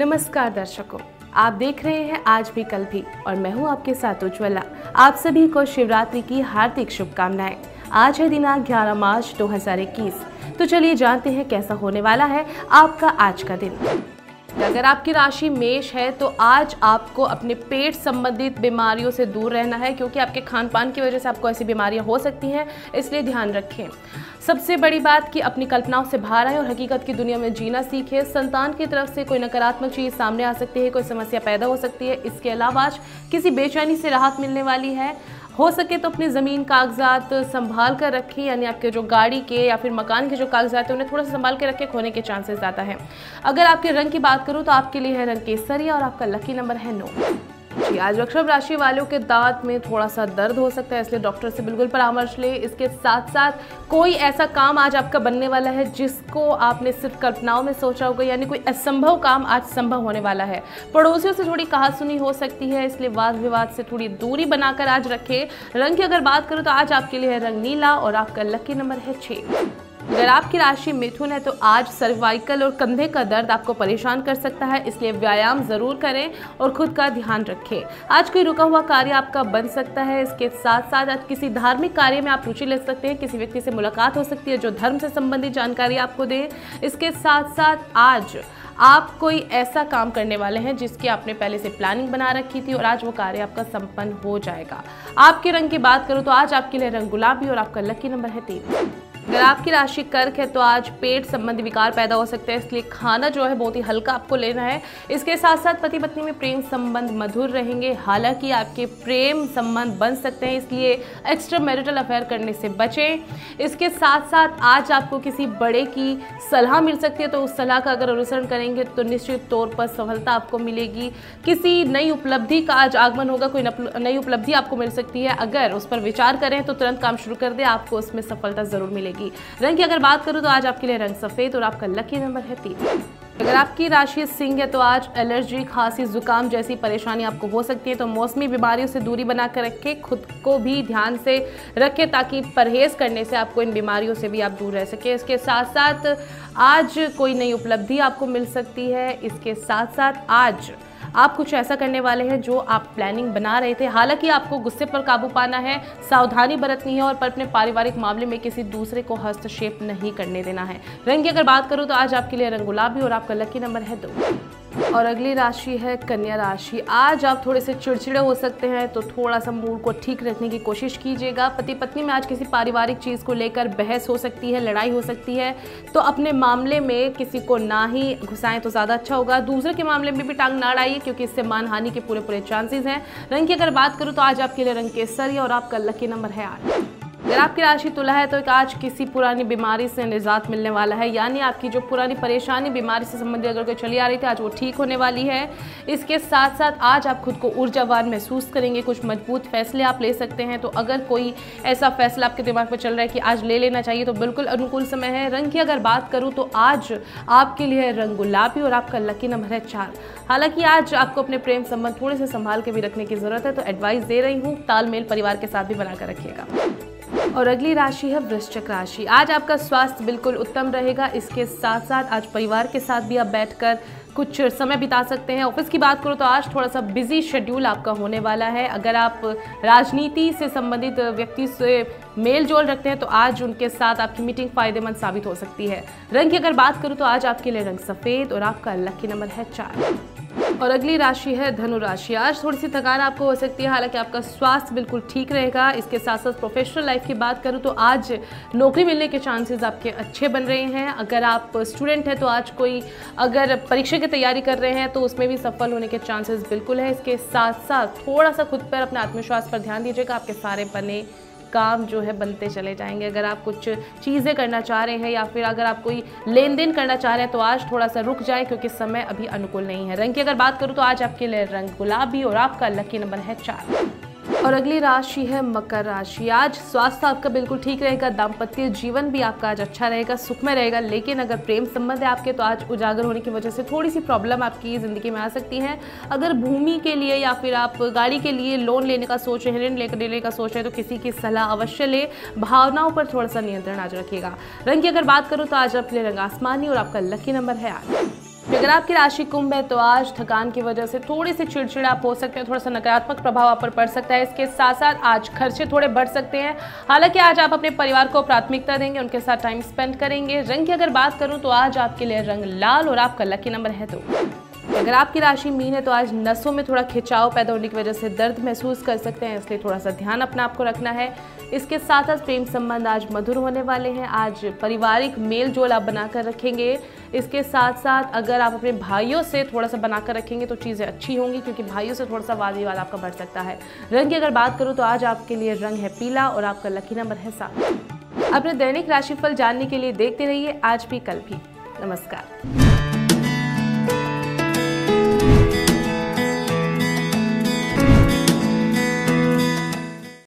नमस्कार दर्शकों। आप देख रहे हैं आज भी कल भी, और मैं हूँ आपके साथ उज्ज्वला। आप सभी को शिवरात्रि की हार्दिक शुभकामनाएँ। आज है दिनांक 11 मार्च 2021 तो चलिए जानते हैं कैसा होने वाला है आपका आज का दिन। अगर आपकी राशि मेष है तो आज आपको अपने पेट संबंधित बीमारियों से दूर रहना है, क्योंकि आपके खान पान की वजह से आपको ऐसी बीमारियाँ हो सकती हैं, इसलिए ध्यान रखें। सबसे बड़ी बात कि अपनी कल्पनाओं से बाहर आए और हकीकत की दुनिया में जीना सीखें। संतान की तरफ़ से कोई नकारात्मक चीज़ सामने आ सकती है, कोई समस्या पैदा हो सकती है। इसके अलावा आज किसी बेचैनी से राहत मिलने वाली है। हो सके तो अपनी ज़मीन, कागजात संभाल कर रखें, यानी आपके जो गाड़ी के या फिर मकान के जो कागजात हैं, उन्हें थोड़ा सा संभाल के रखें, खोने के चांसेस ज़्यादा हैं। अगर आपके रंग की बात करूँ तो आपके लिए है रंग केसरिया और आपका लकी नंबर है नौ। आज वृक्षभ राशि वालों के दांत में थोड़ा सा दर्द हो सकता है, इसलिए डॉक्टर से बिल्कुल परामर्श ले। इसके साथ साथ कोई ऐसा काम आज आपका बनने वाला है जिसको आपने सिर्फ़ कल्पनाओं में सोचा होगा, यानी कोई असंभव काम आज संभव होने वाला है। पड़ोसियों से थोड़ी कहा सुनी हो सकती है, इसलिए वाद विवाद से थोड़ी दूरी बनाकर आज रखें। रंग की अगर बात करूँ तो आज आपके लिए है रंग नीला और आपका लकी नंबर है छः अगर आपकी राशि मिथुन है तो आज सर्वाइकल और कंधे का दर्द आपको परेशान कर सकता है, इसलिए व्यायाम ज़रूर करें और खुद का ध्यान रखें। आज कोई रुका हुआ कार्य आपका बन सकता है, इसके साथ साथ आज किसी धार्मिक कार्य में आप रुचि ले सकते हैं, किसी व्यक्ति से मुलाकात हो सकती है जो धर्म से संबंधित जानकारी आपको दे। इसके साथ साथ आज आप कोई ऐसा काम करने वाले हैं, जिसकी आपने पहले से प्लानिंग बना रखी थी और आज वो कार्य आपका संपन्न हो जाएगा। आपके रंग की बात करूँ तो आज आपके लिए रंग गुलाबी और आपका लकी नंबर है तीन। अगर आपकी राशि कर्क है तो आज पेट संबंधी विकार पैदा हो सकते हैं। इसलिए खाना जो है, बहुत ही हल्का आपको लेना है। इसके साथ साथ पति पत्नी में प्रेम संबंध मधुर रहेंगे। हालाँकि आपके प्रेम संबंध बन सकते हैं, इसलिए एक्स्ट्रा मैरिटल अफेयर करने से बचें। इसके साथ साथ आज आपको किसी बड़े की सलाह मिल सकती है तो उस सलाह का अगर अनुसरण करेंगे तो निश्चित तौर पर सफलता आपको मिलेगी। किसी नई उपलब्धि का आज आगमन होगा, कोई नई उपलब्धि आपको मिल सकती है। अगर उस पर विचार करें तो तुरंत काम शुरू कर दें, आपको उसमें सफलता ज़रूर मिलेगी। रहेगी रंग की अगर बात करूँ तो आज आपके लिए रंग सफ़ेद और आपका लकी नंबर है तीन। अगर आपकी राशि सिंह है तो आज एलर्जी खांसी, जुकाम जैसी परेशानी आपको हो सकती है तो मौसमी बीमारियों से दूरी बनाकर रखें, खुद को भी ध्यान से रखें ताकि परहेज करने से आपको इन बीमारियों से भी आप दूर रह सकें। इसके साथ साथ आज कोई नई उपलब्धि आपको मिल सकती है। इसके साथ साथ आज आप कुछ ऐसा करने वाले हैं जो आप प्लानिंग बना रहे थे? हालाँकि आपको गुस्से पर काबू पाना है, सावधानी बरतनी है और पर अपने पारिवारिक मामले में किसी दूसरे को हस्तक्षेप नहीं करने देना है। रंग की अगर बात करूँ तो आज आपके लिए रंग गुलाबी और आपका लकी नंबर है दो। और अगली राशि है कन्या राशि। आज आप थोड़े से चिड़चिड़े हो सकते हैं तो थोड़ा सा मूड को ठीक रखने की कोशिश कीजिएगा। पति पत्नी में आज किसी पारिवारिक चीज़ को लेकर बहस हो सकती है, लड़ाई हो सकती है तो अपने मामले में किसी को ना ही घुसाएँ तो ज़्यादा अच्छा होगा। दूसरे के मामले में भी टांग ना अड़ाइए क्योंकि इससे मानहानि के पूरे पूरे चांसेज हैं। रंग की अगर बात करूँ तो आज आपके लिए रंग केसरी और आपका लकी नंबर है आठ। अगर आपकी राशि तुला है तो एक आज किसी पुरानी बीमारी से निजात मिलने वाला है। यानी आपकी जो पुरानी परेशानी, बीमारी से संबंधित अगर कोई चली आ रही थी, आज वो ठीक होने वाली है। इसके साथ साथ आज आप खुद को ऊर्जावान महसूस करेंगे, कुछ मज़बूत फैसले आप ले सकते हैं। तो अगर कोई ऐसा फैसला आपके दिमाग में चल रहा है कि आज ले लेना चाहिए तो बिल्कुल अनुकूल समय है। रंग की अगर बात करूँ तो आज आपके लिए रंग गुलाबी और आपका लकी नंबर है चार। हालाँकि आज आपको अपने प्रेम संबंध थोड़े से संभाल के भी रखने की ज़रूरत है तो एडवाइस दे रही हूँ, तालमेल परिवार के साथ भी बनाकर रखिएगा। और अगली राशि है वृश्चिक राशि। आज आपका स्वास्थ्य बिल्कुल उत्तम रहेगा। इसके साथ साथ आज परिवार के साथ भी आप बैठकर कुछ समय बिता सकते हैं। ऑफ़िस की बात करो तो आज थोड़ा सा बिज़ी शेड्यूल आपका होने वाला है। अगर आप राजनीति से संबंधित व्यक्ति से मेल जोल रखते हैं तो आज उनके साथ आपकी मीटिंग फ़ायदेमंद साबित हो सकती है। रंग की अगर बात करूँ तो आज आपके लिए रंग सफ़ेद और आपका लकी नंबर है चार। और अगली राशि है धनु राशि आज थोड़ी सी थकान आपको हो सकती है, हालाँकि आपका स्वास्थ्य बिल्कुल ठीक रहेगा। इसके साथ साथ प्रोफेशनल लाइफ की बात करूँ तो आज नौकरी मिलने के चांसेस आपके अच्छे बन रहे हैं। अगर आप स्टूडेंट हैं तो आज कोई अगर परीक्षा की तैयारी कर रहे हैं तो उसमें भी सफल होने के चांसेस बिल्कुल है। इसके साथ साथ थोड़ा सा खुद पर अपने आत्मविश्वास पर ध्यान दीजिएगा, आपके सारे बने काम जो है बनते चले जाएँगे। अगर आप कुछ चीज़ें करना चाह रहे हैं या फिर अगर आप कोई लेन देन करना चाह रहे हैं तो आज थोड़ा सा रुक जाए, क्योंकि समय अभी अनुकूल नहीं है। रंग की अगर बात करूँ तो आज आपके लिए रंग गुलाबी और आपका लकी नंबर है चार। और अगली राशि है मकर राशि। आज स्वास्थ्य आपका बिल्कुल ठीक रहेगा, दाम्पत्य जीवन भी आपका आज अच्छा रहेगा सुखमय रहेगा, लेकिन अगर प्रेम संबंध है आपके तो आज उजागर होने की वजह से थोड़ी सी प्रॉब्लम आपकी ज़िंदगी में आ सकती है। अगर भूमि के लिए या फिर आप गाड़ी के लिए लोन लेने का सोच रहे हैं, ऋण लेने का सोच रहे हैं तो किसी की सलाह अवश्य ले। भावनाओं पर थोड़ा सा नियंत्रण आज रखिएगा। रंग की अगर बात करूँ तो आज अपने रंग आसमानी और आपका लकी नंबर है आज। अगर आपकी राशि कुंभ है तो आज थकान की वजह से थोड़ी सी चिड़चिड़ा आप हो सकते हैं, थोड़ा सा नकारात्मक प्रभाव आप पर पड़ सकता है। इसके साथ साथ आज खर्चे थोड़े बढ़ सकते हैं। हालाँकि आज आप अपने परिवार को प्राथमिकता देंगे, उनके साथ टाइम स्पेंड करेंगे। रंग की अगर बात करूँ तो आज आपके लिए रंग लाल और आपका लकी नंबर है तो। अगर आपकी राशि मीन है तो आज नसों में थोड़ा खिंचाव पैदा होने की वजह से दर्द महसूस कर सकते हैं, इसलिए थोड़ा सा ध्यान अपना आपको रखना है। इसके साथ साथ प्रेम संबंध आज मधुर होने वाले हैं। आज पारिवारिक मेल जोल आप बनाकर रखेंगे। इसके साथ साथ अगर आप अपने भाइयों से थोड़ा सा बनाकर रखेंगे तो चीज़ें अच्छी होंगी, क्योंकि भाइयों से थोड़ा सा वाद विवाद आपका बढ़ सकता है। रंग की अगर बात करूँ तो आज आपके लिए रंग है पीला और आपका लकी नंबर है सात। अपने दैनिक राशिफल जानने के लिए देखते रहिए आज भी कल भी। नमस्कार।